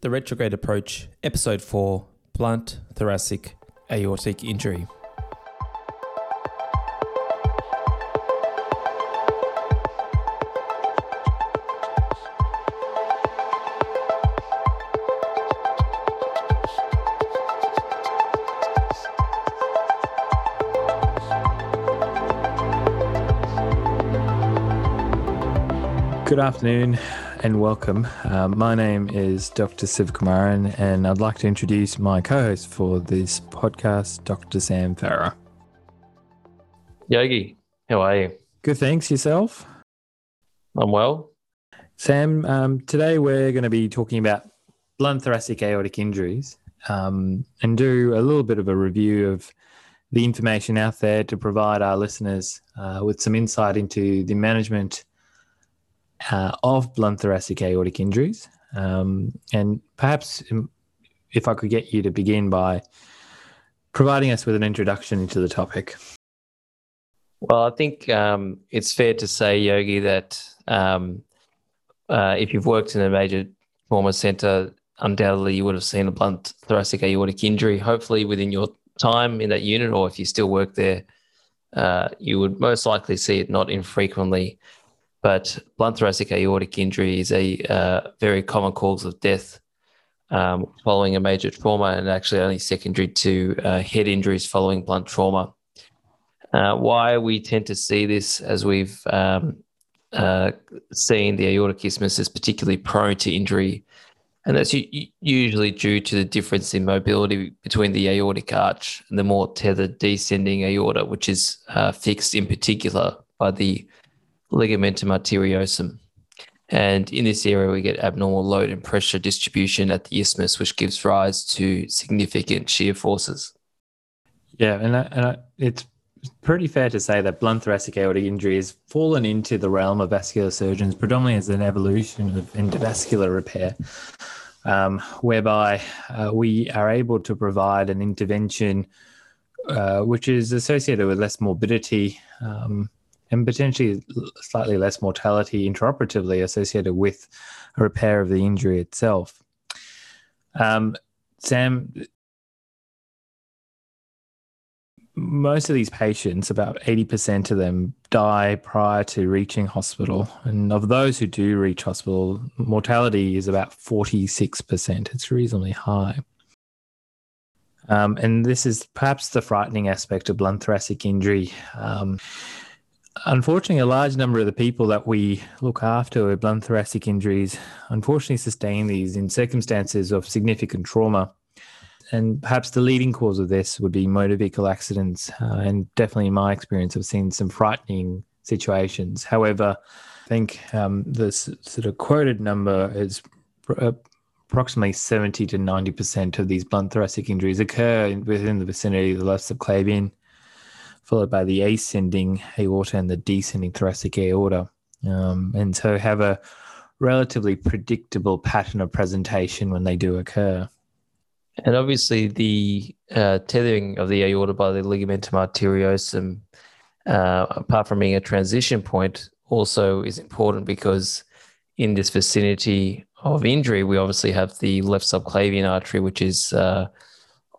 The Retrograde Approach, Episode 4 Blunt Thoracic Aortic Injury. Good afternoon and welcome. Uh, my name is Dr. Siv Kumaran, and I'd like to introduce my co host for this podcast, Dr. Sam Farah. Yogi, how are you? Good, thanks. Yourself? I'm well. Sam, um, today we're going to be talking about blunt thoracic aortic injuries um, and do a little bit of a review of the information out there to provide our listeners uh, with some insight into the management uh, of blunt thoracic aortic injuries. Um, and perhaps if I could get you to begin by providing us with an introduction into the topic. Well, I think um, it's fair to say, Yogi, that um, uh, if you've worked in a major trauma center, undoubtedly you would have seen a blunt thoracic aortic injury. Hopefully, within your time in that unit, or if you still work there, uh, you would most likely see it not infrequently. But blunt thoracic aortic injury is a uh, very common cause of death um, following a major trauma, and actually only secondary to uh, head injuries following blunt trauma. Uh, why we tend to see this, as we've um, uh, seen the aortic isthmus is particularly prone to injury, and that's usually due to the difference in mobility between the aortic arch and the more tethered descending aorta, which is uh, fixed in particular by the ligamentum arteriosum. And in this area, we get abnormal load and pressure distribution at the isthmus, which gives rise to significant shear forces. Yeah, and, I, and I, it's pretty fair to say that blunt thoracic aortic injury has fallen into the realm of vascular surgeons, predominantly as an evolution of endovascular repair, um, whereby uh, we are able to provide an intervention uh, which is associated with less morbidity. Um, and potentially slightly less mortality intraoperatively associated with a repair of the injury itself. Um, Sam, most of these patients, about 80% of them, die prior to reaching hospital. And of those who do reach hospital, mortality is about 46%. It's reasonably high. Um, and this is perhaps the frightening aspect of blunt thoracic injury. Um, Unfortunately, a large number of the people that we look after with blunt thoracic injuries unfortunately sustain these in circumstances of significant trauma. And perhaps the leading cause of this would be motor vehicle accidents. Uh, and definitely, in my experience, I've seen some frightening situations. However, I think um, this sort of quoted number is uh, approximately 70 to 90% of these blunt thoracic injuries occur within the vicinity of the left subclavian followed by the ascending aorta and the descending thoracic aorta. Um, and so have a relatively predictable pattern of presentation when they do occur. And obviously, the uh, tethering of the aorta by the ligamentum arteriosum, uh, apart from being a transition point, also is important because in this vicinity of injury, we obviously have the left subclavian artery, which is uh,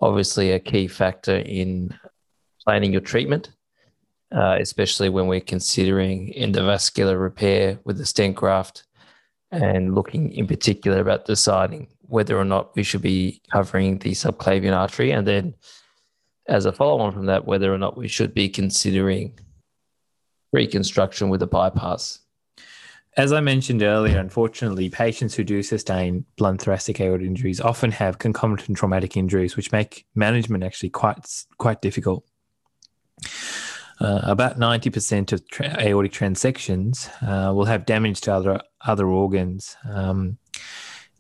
obviously a key factor in planning your treatment, uh, especially when we're considering endovascular repair with the stent graft and looking in particular about deciding whether or not we should be covering the subclavian artery. And then, as a follow on from that, whether or not we should be considering reconstruction with a bypass. As I mentioned earlier, unfortunately, patients who do sustain blunt thoracic aortic injuries often have concomitant traumatic injuries, which make management actually quite quite difficult. Uh, about 90% of tra- aortic transections uh, will have damage to other other organs, um,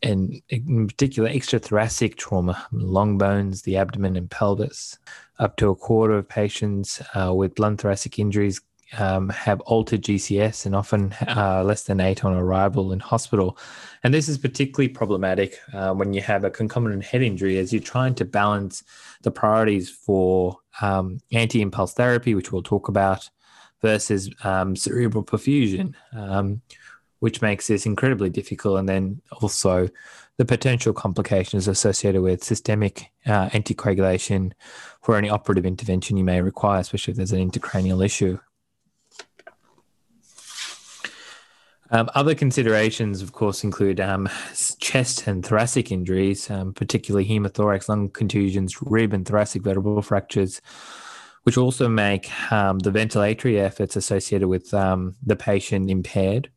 and in particular, extrathoracic trauma, long bones, the abdomen, and pelvis. Up to a quarter of patients uh, with blunt thoracic injuries um, have altered GCS and often uh, less than eight on arrival in hospital. And this is particularly problematic uh, when you have a concomitant head injury as you're trying to balance the priorities for um, anti impulse therapy, which we'll talk about, versus um, cerebral perfusion, um, which makes this incredibly difficult. And then also the potential complications associated with systemic uh, anticoagulation for any operative intervention you may require, especially if there's an intracranial issue. Um, other considerations, of course, include um, chest and thoracic injuries, um, particularly hemothorax, lung contusions, rib and thoracic vertebral fractures, which also make um, the ventilatory efforts associated with um, the patient impaired.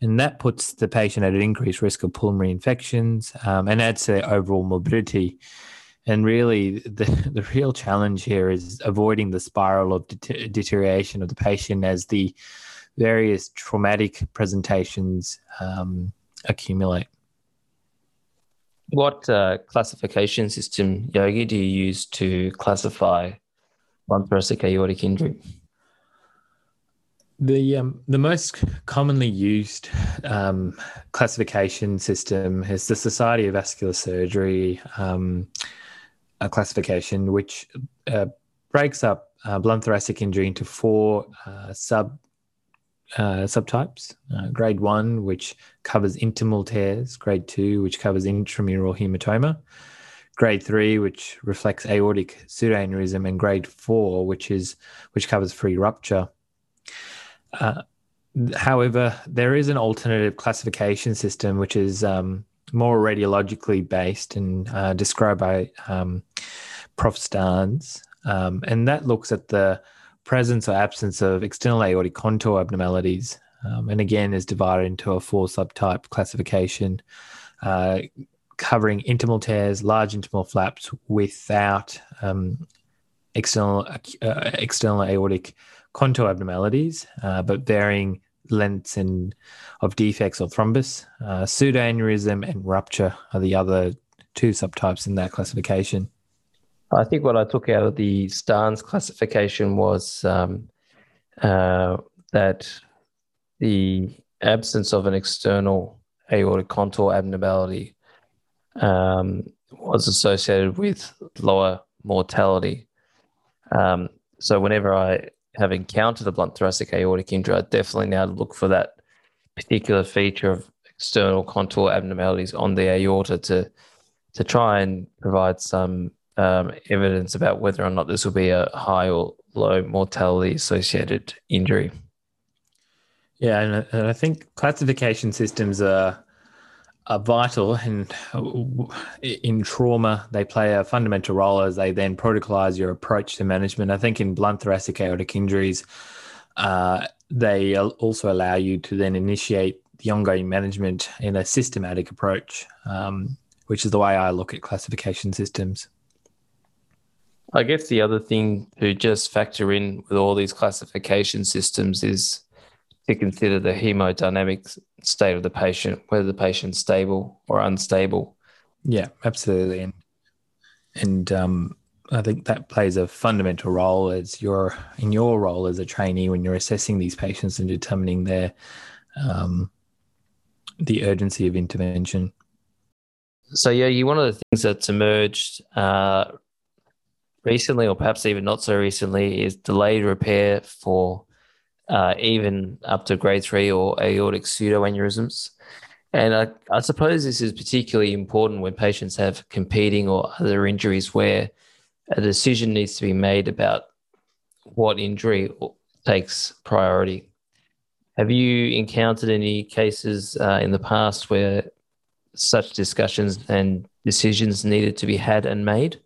And that puts the patient at an increased risk of pulmonary infections um, and adds to their overall morbidity. And really, the, the real challenge here is avoiding the spiral of de- deterioration of the patient as the various traumatic presentations um, accumulate. What uh, classification system, Yogi, do you use to classify blunt thoracic aortic injury? The um, the most commonly used um, classification system is the Society of Vascular Surgery um, classification, which uh, breaks up uh, blunt thoracic injury into four uh, sub uh, subtypes. Uh, grade one, which covers intimal tears. Grade two, which covers intramural hematoma. Grade three, which reflects aortic pseudoaneurysm, and grade four, which is which covers free rupture. Uh, however, there is an alternative classification system which is um, more radiologically based and uh, described by um, Prof. Starnes, um, and that looks at the presence or absence of external aortic contour abnormalities, um, and again is divided into a four subtype classification. Uh, covering intimal tears, large intimal flaps without um, external uh, external aortic contour abnormalities, uh, but varying lengths and of defects or thrombus. Uh, pseudoaneurysm and rupture are the other two subtypes in that classification. I think what I took out of the Starnes classification was um, uh, that the absence of an external aortic contour abnormality um, was associated with lower mortality. Um, so whenever I have encountered a blunt thoracic aortic injury, I definitely now look for that particular feature of external contour abnormalities on the aorta to to try and provide some um, evidence about whether or not this will be a high or low mortality associated injury. Yeah, and, and I think classification systems are are vital and in trauma they play a fundamental role as they then protocolize your approach to management i think in blunt thoracic aortic injuries uh, they also allow you to then initiate the ongoing management in a systematic approach um, which is the way i look at classification systems i guess the other thing to just factor in with all these classification systems is to consider the hemodynamic state of the patient, whether the patient's stable or unstable. Yeah, absolutely. And and um, I think that plays a fundamental role as your in your role as a trainee when you're assessing these patients and determining their um, the urgency of intervention. So yeah, you one of the things that's emerged uh, recently, or perhaps even not so recently, is delayed repair for uh, even up to grade three or aortic pseudoaneurysms. And I, I, suppose this is particularly important when patients have competing or other injuries where a decision needs to be made about what injury takes priority. Have you encountered any cases uh, in the past where such discussions and decisions needed to be had and made?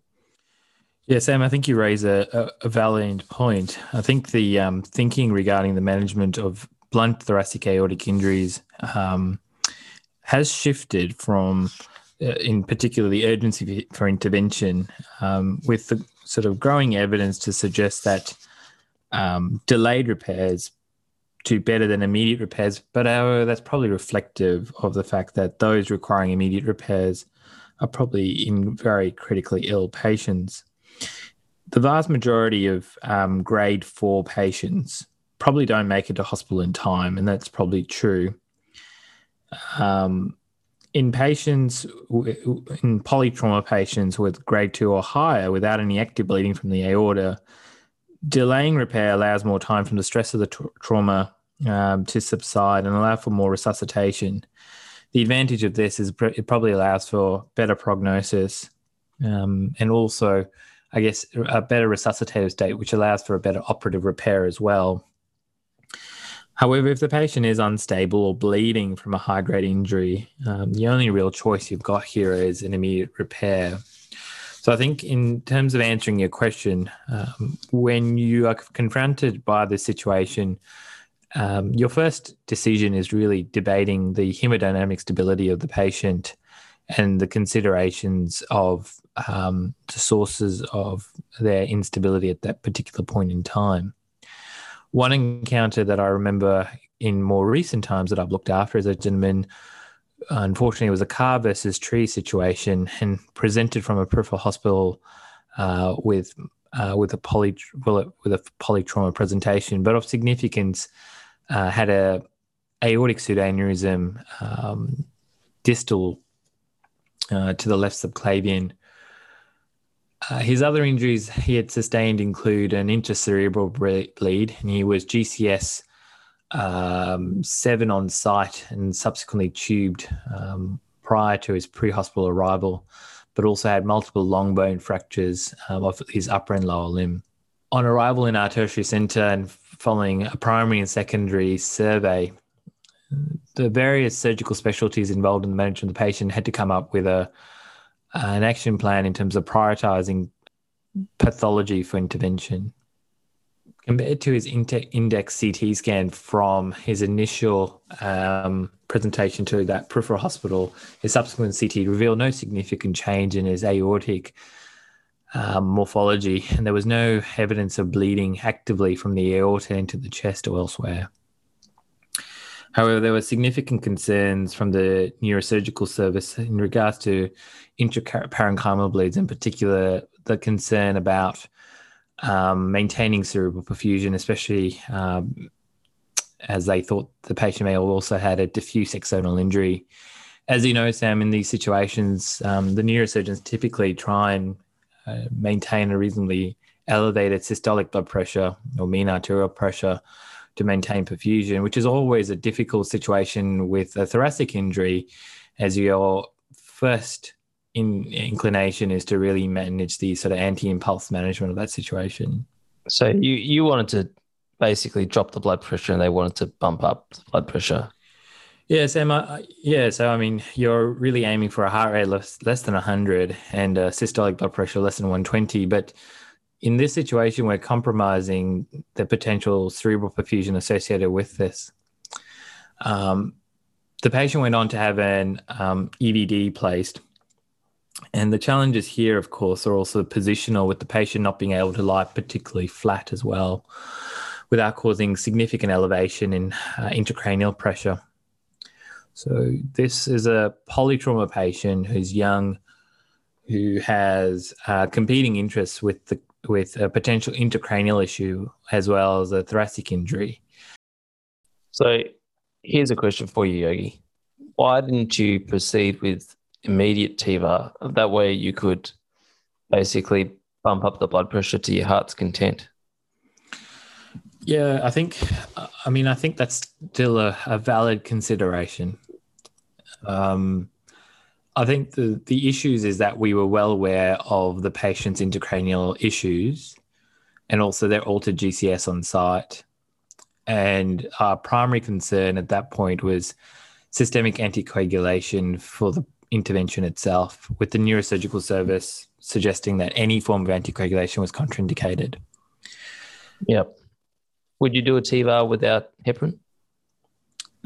Yeah, Sam, I think you raise a, a, valiant point. I think the um, thinking regarding the management of blunt thoracic aortic injuries um, has shifted from, uh, in particular, the urgency for intervention, um, with the sort of growing evidence to suggest that um, delayed repairs do better than immediate repairs. But however, that's probably reflective of the fact that those requiring immediate repairs are probably in very critically ill patients the vast majority of um, grade four patients probably don't make it to hospital in time, and that's probably true. Um, in patients, in polytrauma patients with grade two or higher without any active bleeding from the aorta, delaying repair allows more time from the stress of the tra- trauma um, to subside and allow for more resuscitation. the advantage of this is it probably allows for better prognosis um, and also, I guess, a better resuscitative state, which allows for a better operative repair as well. However, if the patient is unstable or bleeding from a high grade injury, um, the only real choice you've got here is an immediate repair. So I think, in terms of answering your question, um, when you are confronted by the situation, um, your first decision is really debating the hemodynamic stability of the patient and the considerations of um, the sources of their instability at that particular point in time. One encounter that I remember in more recent times that I've looked after as a gentleman, unfortunately, it was a car versus tree situation and presented from a peripheral hospital uh, with uh, with a poly well, with a polytrauma presentation, but of significance uh, had a aortic pseudoaneurysm um, distal uh, to the left subclavian. Uh, his other injuries he had sustained include an intracerebral bleed, and he was GCS um, seven on site and subsequently tubed um, prior to his pre-hospital arrival, but also had multiple long bone fractures um, of his upper and lower limb. On arrival in our tertiary centre and following a primary and secondary survey, the various surgical specialties involved in the management of the patient had to come up with a an action plan in terms of prioritizing pathology for intervention. Compared to his index CT scan from his initial um, presentation to that peripheral hospital, his subsequent CT revealed no significant change in his aortic um, morphology, and there was no evidence of bleeding actively from the aorta into the chest or elsewhere. However, there were significant concerns from the neurosurgical service in regards to intraparenchymal bleeds, in particular, the concern about um, maintaining cerebral perfusion, especially um, as they thought the patient may have also had a diffuse axonal injury. As you know, Sam, in these situations, um, the neurosurgeons typically try and uh, maintain a reasonably elevated systolic blood pressure or mean arterial pressure to maintain perfusion, which is always a difficult situation with a thoracic injury, as your first in, inclination is to really manage the sort of anti-impulse management of that situation. So you you wanted to basically drop the blood pressure, and they wanted to bump up the blood pressure. Yeah, Sam. I, yeah, so I mean, you're really aiming for a heart rate less, less than 100 and a systolic blood pressure less than 120. But in this situation, we're compromising the potential cerebral perfusion associated with this. Um, the patient went on to have an um, EVD placed. And the challenges here, of course, are also positional with the patient not being able to lie particularly flat as well without causing significant elevation in uh, intracranial pressure. So this is a polytrauma patient who's young, who has uh, competing interests with the with a potential intracranial issue as well as a thoracic injury. So here's a question for you, Yogi. Why didn't you proceed with immediate TEVAR? That way you could basically bump up the blood pressure to your heart's content. Yeah, I think, I mean, I think that's still a, a valid consideration. Um, I think the, the issues is that we were well aware of the patient's intracranial issues and also their altered GCS on site. And our primary concern at that point was systemic anticoagulation for the intervention itself, with the neurosurgical service suggesting that any form of anticoagulation was contraindicated. Yep. Would you do a TEVAR without heparin?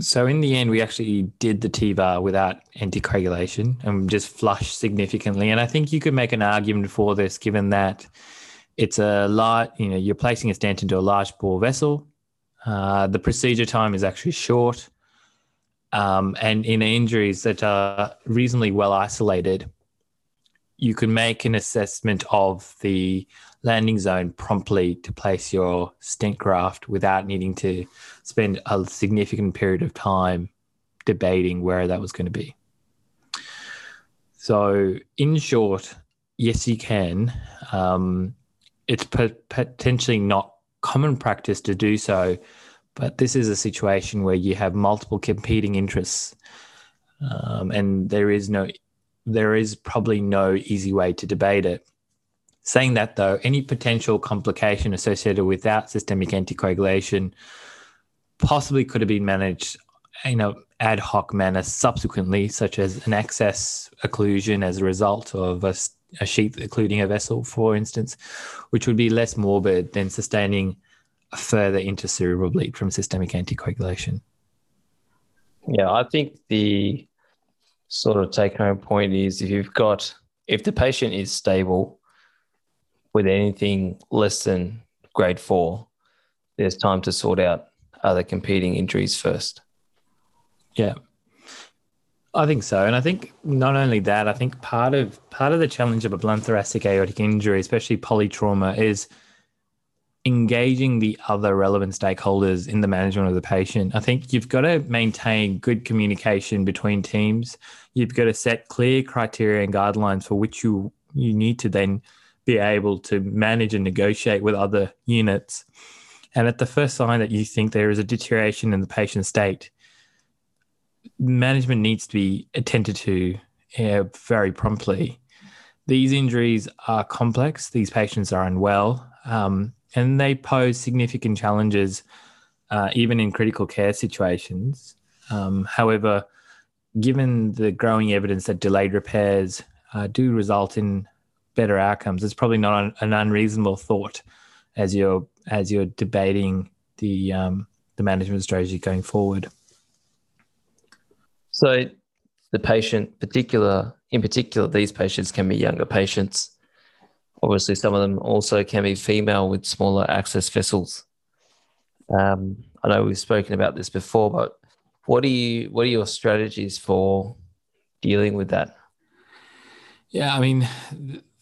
So in the end, we actually did the TEVAR without anticoagulation and just flushed significantly. And I think you could make an argument for this, given that it's a large, you know, you're placing a stent into a large bore vessel. Uh, the procedure time is actually short. Um, and in injuries that are reasonably well isolated, you can make an assessment of the landing zone promptly to place your stent graft without needing to spend a significant period of time debating where that was going to be. So, in short, yes, you can. Um, it's potentially not common practice to do so, but this is a situation where you have multiple competing interests um, and there is no, there is probably no easy way to debate it. Saying that though, any potential complication associated without systemic anticoagulation possibly could have been managed in a ad hoc manner subsequently, such as an access occlusion as a result of a, a sheath occluding a vessel, for instance, which would be less morbid than sustaining a further intercerebral bleed from systemic anticoagulation. Yeah, I think the sort of take home point is if you've got, if the patient is stable with anything less than grade four, there's time to sort out other competing injuries first. Yeah. I think so. And I think not only that, I think part of part of the challenge of a blunt thoracic aortic injury, especially polytrauma, is engaging the other relevant stakeholders in the management of the patient. I think you've got to maintain good communication between teams. You've got to set clear criteria and guidelines for which you you need to then be able to manage and negotiate with other units. And at the first sign that you think there is a deterioration in the patient state, management needs to be attended to uh, very promptly. These injuries are complex. These patients are unwell. Um, and they pose significant challenges uh, even in critical care situations. Um, however, given the growing evidence that delayed repairs uh, do result in better outcomes, it's probably not an, unreasonable thought as you're as you're debating the um, the management strategy going forward. So, the patient, particular in particular, these patients can be younger patients Obviously, some of them also can be female with smaller access vessels. Um, I know we've spoken about this before, but what are you what are your strategies for dealing with that? Yeah, I mean,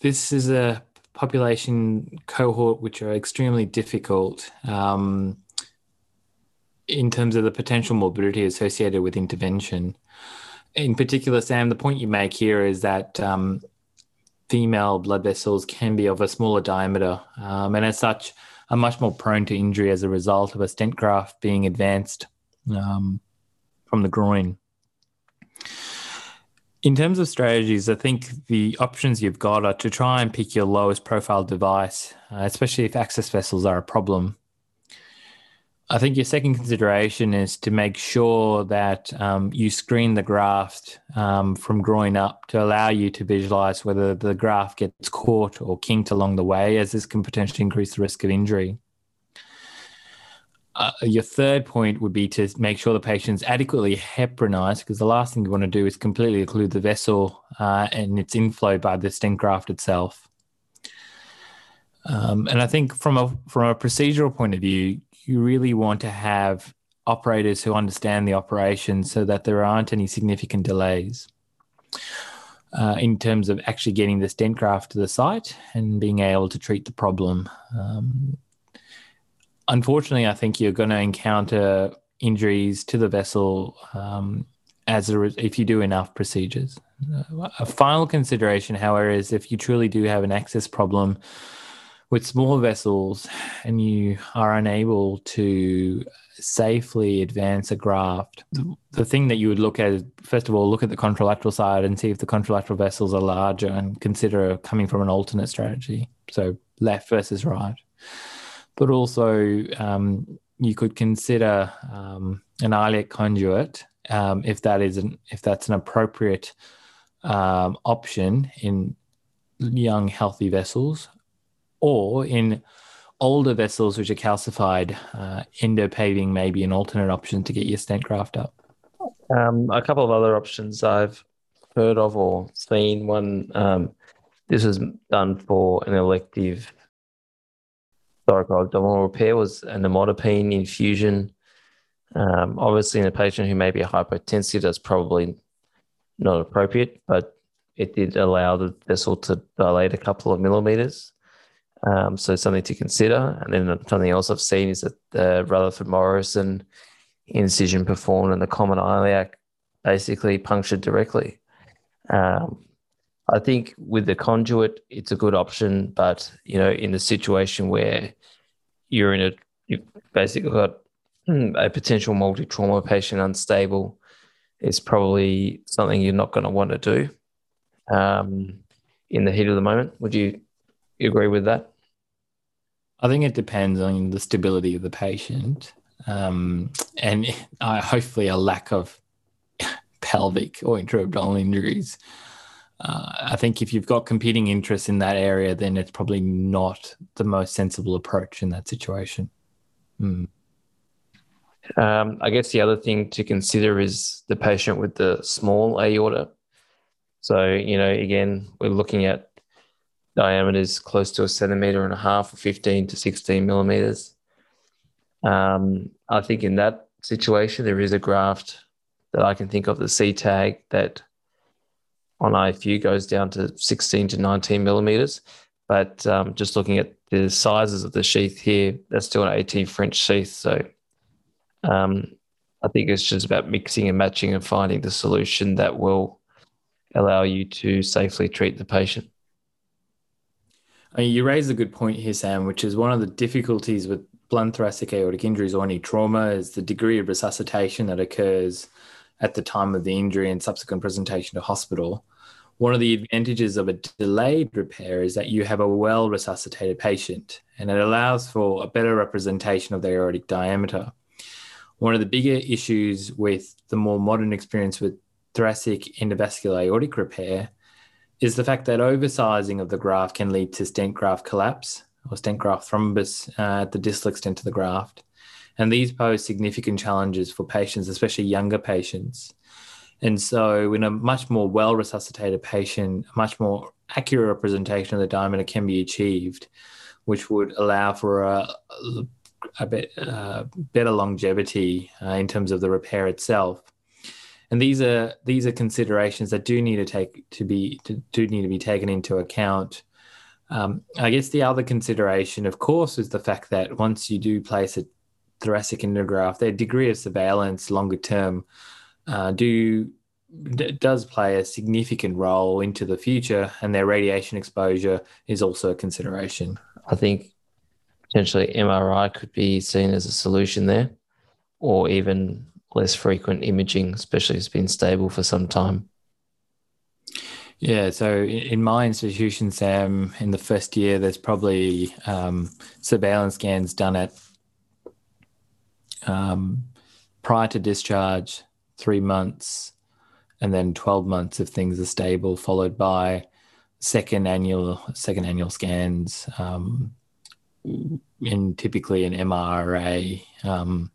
this is a population cohort which are extremely difficult um, in terms of the potential morbidity associated with intervention. In particular, Sam, the point you make here is that um, female blood vessels can be of a smaller diameter, um, and as such, are much more prone to injury as a result of a stent graft being advanced um, from the groin. In terms of strategies, I think the options you've got are to try and pick your lowest profile device, uh, especially if access vessels are a problem. I think your second consideration is to make sure that um, you screen the graft um, from growing up to allow you to visualize whether the graft gets caught or kinked along the way, as this can potentially increase the risk of injury. Uh, your third point would be to make sure the patient's adequately heparinized, because the last thing you want to do is completely occlude the vessel uh, and its inflow by the stent graft itself. Um, and I think from a from a procedural point of view, you really want to have operators who understand the operation so that there aren't any significant delays uh, in terms of actually getting the stent graft to the site and being able to treat the problem. Um, unfortunately, I think you're going to encounter injuries to the vessel um, as a, if you do enough procedures. A final consideration, however, is if you truly do have an access problem with small vessels and you are unable to safely advance a graft, the, the, thing that you would look at is first of all, look at the contralateral side and see if the contralateral vessels are larger and consider coming from an alternate strategy. So left versus right. But also, um, you could consider um, an iliac conduit um, if that is an if that's an appropriate um, option in young healthy vessels or in older vessels which are calcified, uh, endopaving may be an alternate option to get your stent graft up. Um, a couple of other options I've heard of or seen. One, um, this was done for an elective thoracoabdominal repair, was an nimodipine infusion. Um, obviously, in a patient who may be hypotensive, that's probably not appropriate, but it did allow the vessel to dilate a couple of millimeters. Um, so something to consider. And then something else I've seen is that the Rutherford Morison incision performed in the common iliac basically punctured directly. Um, I think with the conduit, it's a good option, but you know, in the situation where you're in a, you've basically got a potential multi trauma patient unstable, it's probably something you're not going to want to do um, in the heat of the moment. Would you, agree with that? I think it depends on the stability of the patient um, and uh, hopefully a lack of pelvic or intra-abdominal injuries. Uh, I think if you've got competing interests in that area, then it's probably not the most sensible approach in that situation. Mm. Um, I guess the other thing to consider is the patient with the small aorta. So, you know, again, we're looking at diameters close to a centimeter and a half, or 15 to 16 millimeters. Um, I think in that situation, there is a graft that I can think of, the C tag, that on IFU goes down to 16 to 19 millimeters. But um, just looking at the sizes of the sheath here, that's still an 18 French sheath. So um, I think it's just about mixing and matching and finding the solution that will allow you to safely treat the patient. You raise a good point here, Sam, which is one of the difficulties with blunt thoracic aortic injuries or any trauma is the degree of resuscitation that occurs at the time of the injury and subsequent presentation to hospital. One of the advantages of a delayed repair is that you have a well resuscitated patient and it allows for a better representation of the aortic diameter. One of the bigger issues with the more modern experience with thoracic endovascular aortic repair is the fact that oversizing of the graft can lead to stent graft collapse or stent graft thrombus uh, at the distal extent of the graft. And these pose significant challenges for patients, especially younger patients. And so, in a much more well resuscitated patient, a much more accurate representation of the diameter can be achieved, which would allow for a, a bit uh, better longevity uh, in terms of the repair itself. And these are these are considerations that do need to take to be to, do need to be taken into account. Um, I guess the other consideration, of course, is the fact that once you do place a thoracic endograft, their degree of surveillance longer term uh, do d- does play a significant role into the future, and their radiation exposure is also a consideration. I think potentially MRI could be seen as a solution there, or even less frequent imaging, especially if it's been stable for some time. Yeah, so in my institution, Sam, in the first year, there's probably um, surveillance scans done at um, prior to discharge, three months, and then 12 months if things are stable, followed by second annual second annual scans, um, in typically an MRA um,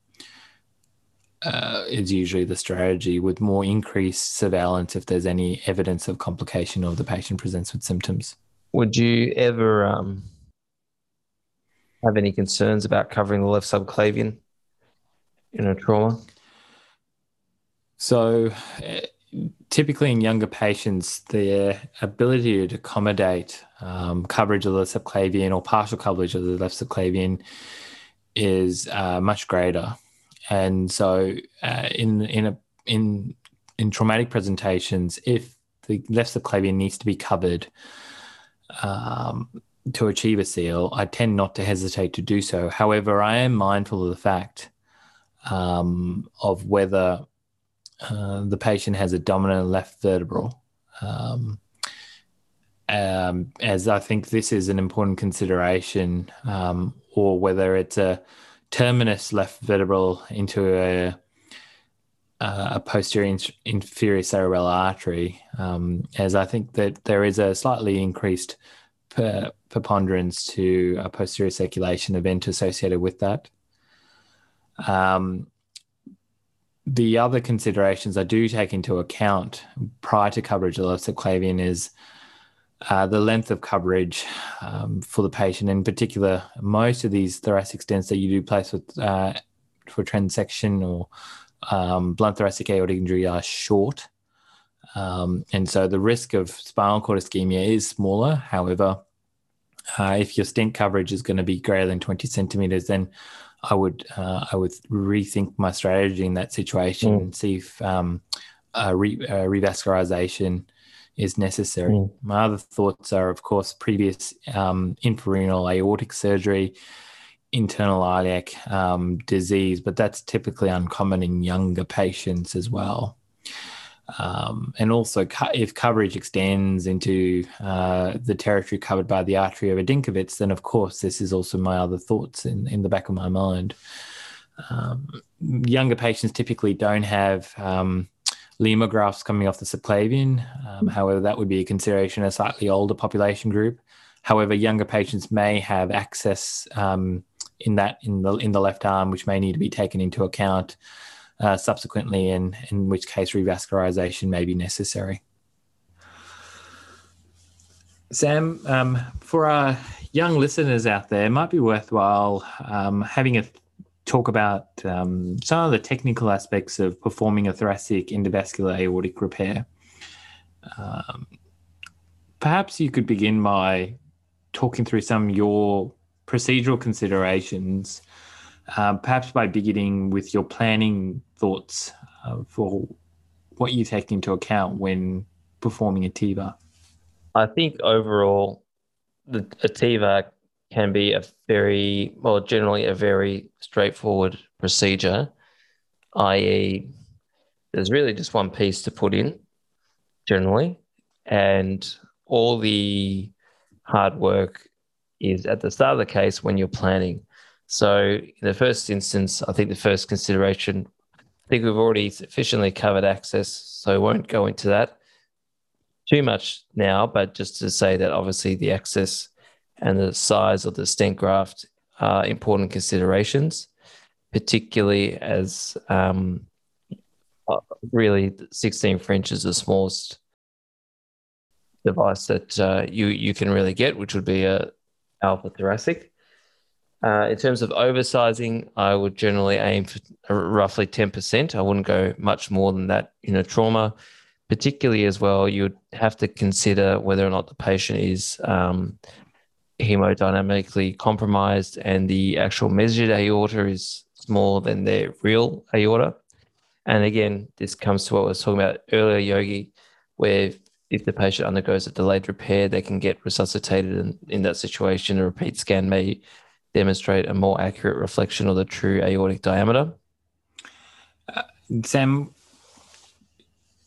uh, is usually the strategy with more increased surveillance if there's any evidence of complication or the patient presents with symptoms. Would you ever um, have any concerns about covering the left subclavian in a trauma? So, typically in younger patients, their ability to accommodate um, coverage of the subclavian or partial coverage of the left subclavian is uh, much greater. And so, uh, in in a in in traumatic presentations, if the left subclavian needs to be covered um, to achieve a seal, I tend not to hesitate to do so. However, I am mindful of the fact um, of whether uh, the patient has a dominant left vertebral. Um, um, as I think this is an important consideration, um, or whether it's a terminus left vertebral into a a posterior inferior cerebellar artery, um, as I think that there is a slightly increased per, preponderance to a posterior circulation event associated with that. Um, the other considerations I do take into account prior to coverage of the subclavian is uh, the length of coverage um, for the patient. In particular, most of these thoracic stents that you do place with uh, for transection or um, blunt thoracic aortic injury are short. Um, and so the risk of spinal cord ischemia is smaller. However, uh, if your stent coverage is going to be greater than 20 centimeters, then I would uh, I would rethink my strategy in that situation mm. and see if um, re, revascularization is necessary. Mm. My other thoughts are, of course, previous um, infrarenal aortic surgery, internal iliac um, disease, but that's typically uncommon in younger patients as well. Um, and also, if coverage extends into uh, the territory covered by the artery of Adamkiewicz, then of course, this is also my other thoughts in, in the back of my mind. Um, younger patients typically don't have um, LIMA grafts coming off the subclavian. Um, however, that would be a consideration in a slightly older population group. However, younger patients may have access um, in that in the in the left arm, which may need to be taken into account uh, subsequently, and in which case revascularization may be necessary. Sam, um, for our young listeners out there, it might be worthwhile um, having a talk about um, some of the technical aspects of performing a thoracic endovascular aortic repair. Um, perhaps you could begin by talking through some of your procedural considerations, uh, perhaps by beginning with your planning thoughts uh, for what you take into account when performing a TEVAR? I think overall, the, a TEVAR can be a very, well, generally a very straightforward procedure, i.e., there's really just one piece to put in generally, and all the hard work is at the start of the case when you're planning. So, in the first instance, I think the first consideration, I think we've already sufficiently covered access, so I won't go into that too much now, but just to say that obviously the access and the size of the stent graft are important considerations, particularly as um, uh, really 16 French is the smallest device that uh, you you can really get, which would be a alpha thoracic. Uh, in terms of oversizing, I would generally aim for roughly 10%. I wouldn't go much more than that in a trauma. Particularly as well, you'd have to consider whether or not the patient is um, hemodynamically compromised and the actual measured aorta is smaller than their real aorta. And again, this comes to what I was talking about earlier, Yogi, where if the patient undergoes a delayed repair, they can get resuscitated. And in that situation, a repeat scan may demonstrate a more accurate reflection of the true aortic diameter. Uh, Sam,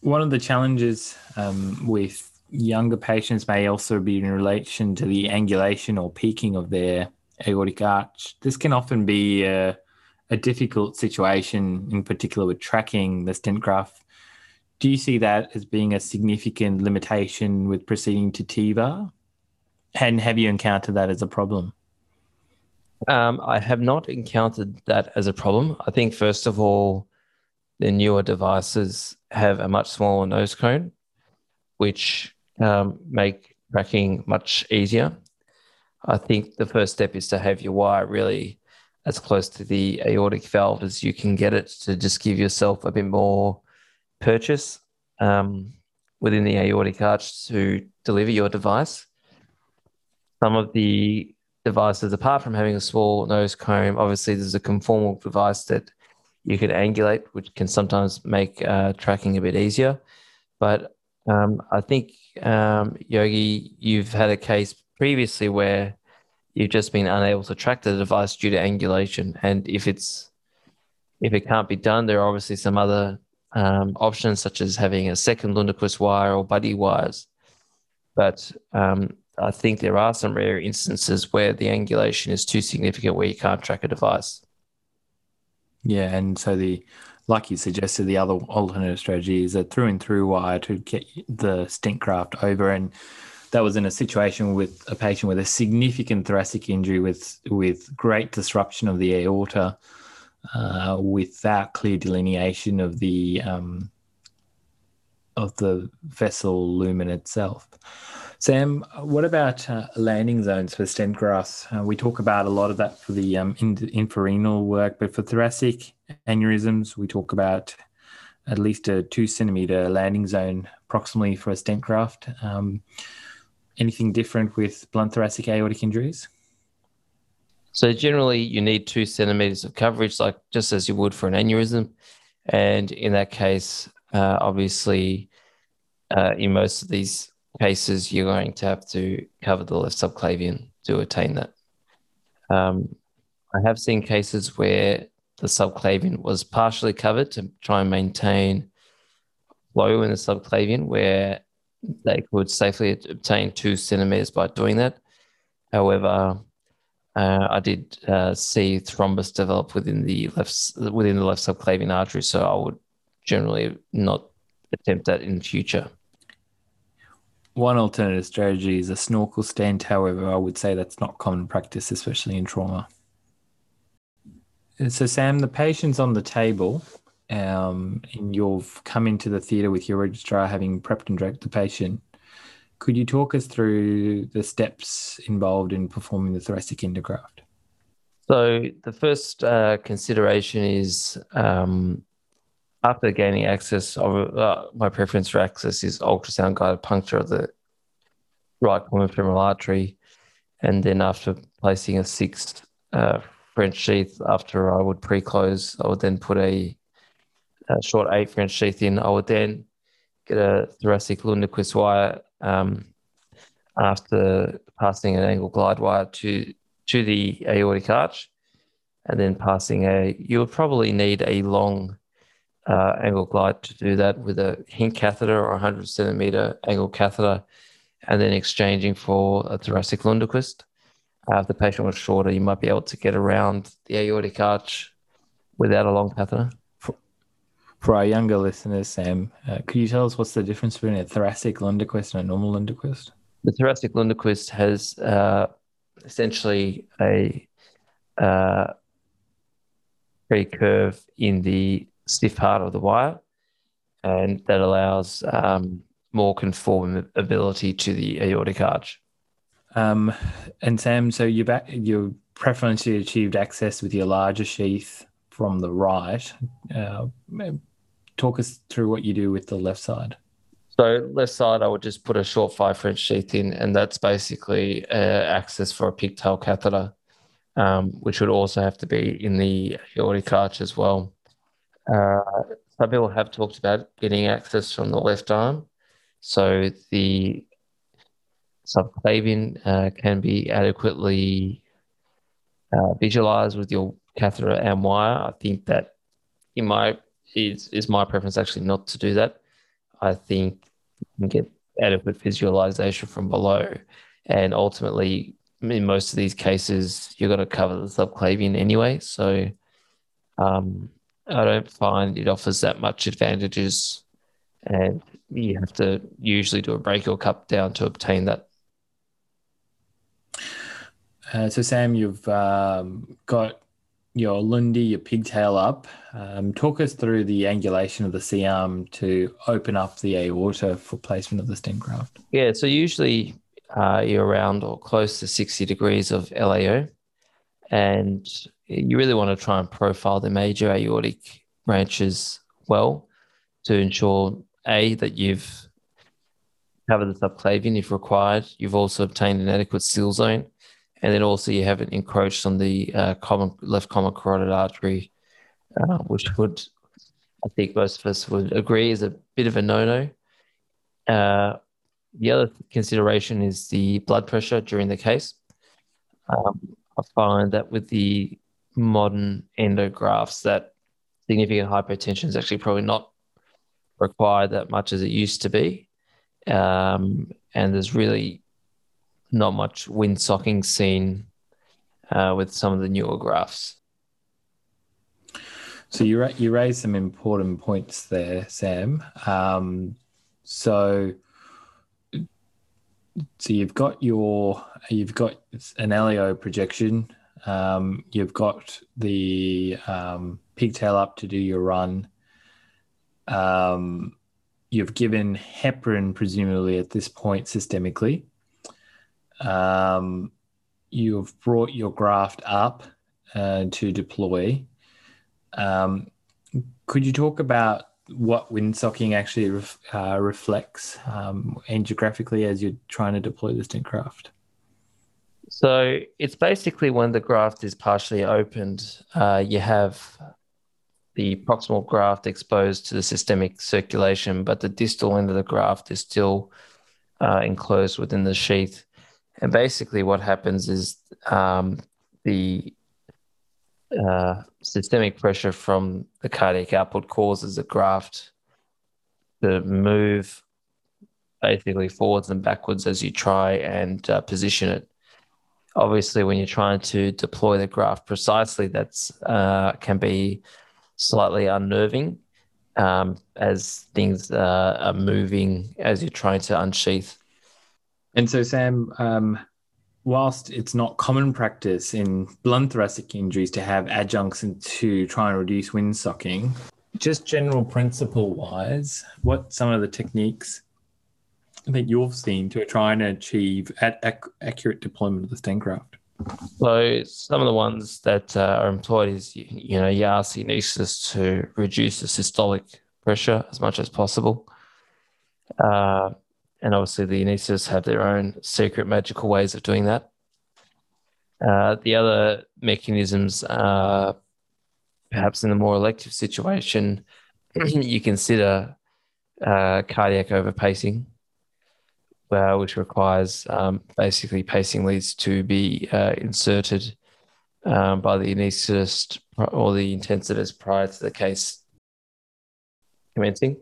one of the challenges um, with younger patients may also be in relation to the angulation or peaking of their aortic arch. This can often be a, a difficult situation, in particular with tracking the stent graft. Do you see that as being a significant limitation with proceeding to TEVAR? And have you encountered that as a problem? Um, I have not encountered that as a problem. I think, first of all, the newer devices have a much smaller nose cone, which um, make tracking much easier. I think the first step is to have your wire really as close to the aortic valve as you can get it to just give yourself a bit more purchase um, within the aortic arch to deliver your device. Some of the devices, apart from having a small nose cone, obviously there's a conformal device that you can angulate, which can sometimes make uh, tracking a bit easier. But um, I think, um, Yogi, you've had a case previously where you've just been unable to track the device due to angulation. And if it's if it can't be done, there are obviously some other um, options such as having a second Lunderquist wire or buddy wires. But um, I think there are some rare instances where the angulation is too significant where you can't track a device. Yeah, and so the like you suggested, the other alternative strategy is a through and through wire to get the stent graft over. And that was in a situation with a patient with a significant thoracic injury with with great disruption of the aorta, uh, without clear delineation of the um, of the vessel lumen itself. Sam, what about uh, landing zones for stent grafts? Uh, we talk about a lot of that for the um, in- infrarenal work, but for thoracic aneurysms, we talk about at least a two centimeter landing zone approximately for a stent graft. Um, anything different with blunt thoracic aortic injuries? So generally, you need two centimeters of coverage, like just as you would for an aneurysm. And in that case, uh, obviously, uh, in most of these cases, you're going to have to cover the left subclavian to attain that. Um, I have seen cases where the subclavian was partially covered to try and maintain flow in the subclavian where they could safely obtain two centimeters by doing that. However, uh, I did uh, see thrombus develop within the left within the left subclavian artery, so I would generally not attempt that in future. One alternative strategy is a snorkel stent. However, I would say that's not common practice, especially in trauma. So, Sam, the patient's on the table, um, and you've come into the theatre with your registrar having prepped and directed the patient. Could you talk us through the steps involved in performing the thoracic endograft? So, the first uh, consideration is um, after gaining access, of, uh, my preference for access is ultrasound guided puncture of the right common femoral artery. And then after placing a sixth uh, French sheath, after I would pre close, I would then put a, a, short eight French sheath in. I would then get a thoracic Lunderquist wire um, after passing an angle glide wire to, to the aortic arch. And then passing a, you would probably need a long uh, angle glide to do that with a Hink catheter or 100 centimeter angle catheter, and then exchanging for a thoracic Lunderquist. Uh, if the patient was shorter, you might be able to get around the aortic arch without a long catheter. For, for our younger listeners, Sam, uh, could you tell us what's the difference between a thoracic Lunderquist and a normal Lunderquist? The thoracic Lunderquist has uh, essentially a uh, curve in the stiff part of the wire, and that allows um, more conformability to the aortic arch. Um, and Sam, so you back, you preferentially achieved access with your larger sheath from the right. Uh, talk us through what you do with the left side. So left side, I would just put a short five French sheath in, and that's basically uh, access for a pigtail catheter, um, which would also have to be in the aortic arch as well. Uh, some people have talked about getting access from the left arm. So the subclavian uh, can be adequately uh, visualized with your catheter and wire. I think that in my is is my preference actually not to do that. I think you can get adequate visualization from below, and ultimately, in most of these cases, you're going to cover the subclavian anyway. So, um, I don't find it offers that much advantages, and you have to usually do a brachial cut down to obtain that. Uh, so, Sam, you've um, got your Lundy, your pigtail up. Um, talk us through the angulation of the C arm to open up the aorta for placement of the stent graft. Yeah, so usually uh, you're around or close to 60 degrees of LAO. And you really want to try and profile the major aortic branches well to ensure a that you've covered the subclavian if required. You've also obtained an adequate seal zone, and then also you haven't encroached on the uh, common left common carotid artery, uh, which would I think most of us would agree is a bit of a no-no. Uh, the other consideration is the blood pressure during the case. Um, I find that with the modern endografts, that significant hypertension is actually probably not required that much as it used to be. Um, and there's really not much windsocking seen uh, with some of the newer grafts. So you ra- you raised some important points there, Sam. Um, so so you've got your you've got an LAO projection. Um, you've got the um, pigtail up to do your run. Um, you've given heparin presumably at this point systemically. Um, you've brought your graft up uh, to deploy. Um, could you talk about what windsocking actually ref, uh, reflects um, angiographically as you're trying to deploy the stent graft? So it's basically when the graft is partially opened, uh, you have the proximal graft exposed to the systemic circulation, but the distal end of the graft is still uh, enclosed within the sheath. And basically, what happens is um, the uh, systemic pressure from the cardiac output causes the graft to move basically forwards and backwards as you try and uh, position it. Obviously, when you're trying to deploy the graft precisely, that's uh, can be slightly unnerving um, as things uh, are moving as you're trying to unsheath. And so, Sam, um, whilst it's not common practice in blunt thoracic injuries to have adjuncts and to try and reduce windsocking, just general principle wise, what some of the techniques that you've seen to try and achieve ac- accurate deployment of the stent graft? So some of the ones that uh, are employed is you, you know ask the to reduce the systolic pressure as much as possible, uh, and obviously the anaesthetists have their own secret magical ways of doing that. Uh, the other mechanisms are perhaps in a more elective situation, you consider uh, cardiac overpacing uh, which requires um, basically pacing leads to be uh, inserted um, by the anaesthetist or the intensivist prior to the case commencing.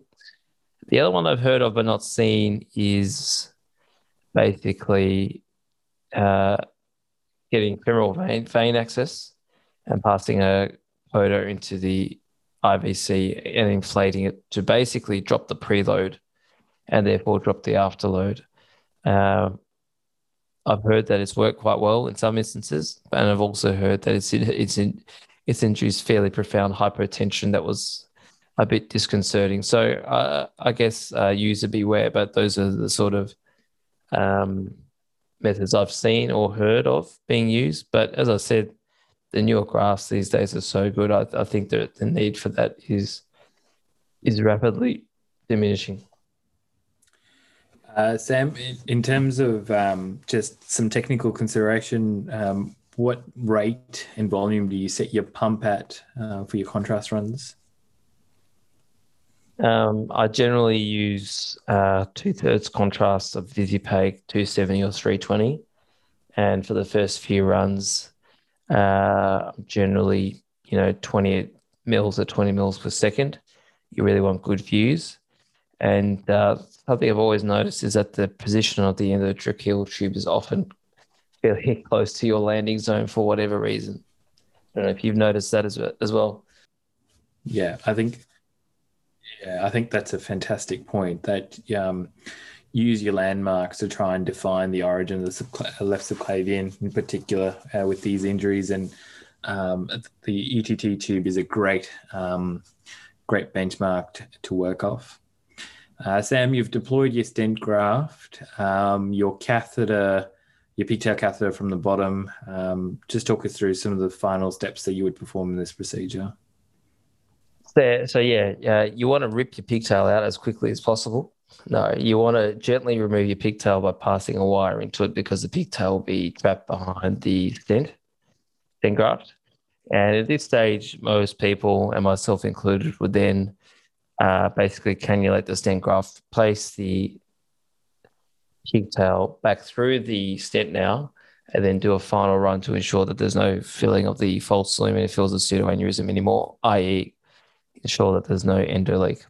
The other one I've heard of but not seen is basically uh, getting femoral vein, vein access and passing a Coda into the IVC and inflating it to basically drop the preload and therefore drop the afterload. Um, I've heard that it's worked quite well in some instances, and I've also heard that it's it's in, it's induced fairly profound hypotension that was a bit disconcerting. So uh, I guess uh, user beware, but those are the sort of um, methods I've seen or heard of being used. But as I said, the newer grafts these days are so good. I, I think that the need for that is is rapidly diminishing. Uh, Sam, in terms of um, just some technical consideration, um, what rate and volume do you set your pump at uh, for your contrast runs? Um, I generally use uh, two thirds contrast of Visipaque 270 or 320. And for the first few runs, uh, generally, you know, 20 mils or 20 mils per second. You really want good views. And uh, something I've always noticed is that the position of the end of the tracheal tube is often fairly close to your landing zone for whatever reason. I don't know if you've noticed that as well. Yeah, I think yeah, I think that's a fantastic point. That um, use your landmarks to try and define the origin of the subcla- left subclavian, in particular, uh, with these injuries. And um, the ETT tube is a great, um, great benchmark to, to work off. Uh, Sam, you've deployed your stent graft, um, your catheter, your pigtail catheter from the bottom. Um, just talk us through some of the final steps that you would perform in this procedure. So, so yeah, uh, you want to rip your pigtail out as quickly as possible. No, you want to gently remove your pigtail by passing a wire into it because the pigtail will be trapped behind the stent, stent graft. And at this stage, most people, and myself included, would then uh, basically cannulate the stent graft, place the pigtail back through the stent now, and then do a final run to ensure that there's no filling of the false lumen it fills the pseudoaneurysm anymore, i.e., ensure that there's no endo leak.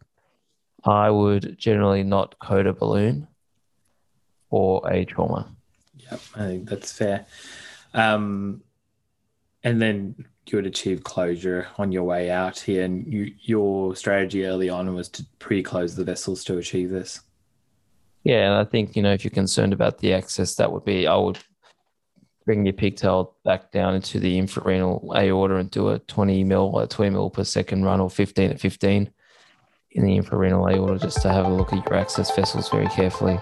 I would generally not Coda balloon or a trauma. Yep, I think that's fair. Um, and then you would achieve closure on your way out here. And you, your strategy early on was to pre-close the vessels to achieve this. Yeah, and I think you know if you're concerned about the access, that would be I would bring your pigtail back down into the infrarenal aorta and do a 20 mil or 20 mil per second run or 15 at 15 in the infrarenal aorta just to have a look at your access vessels very carefully.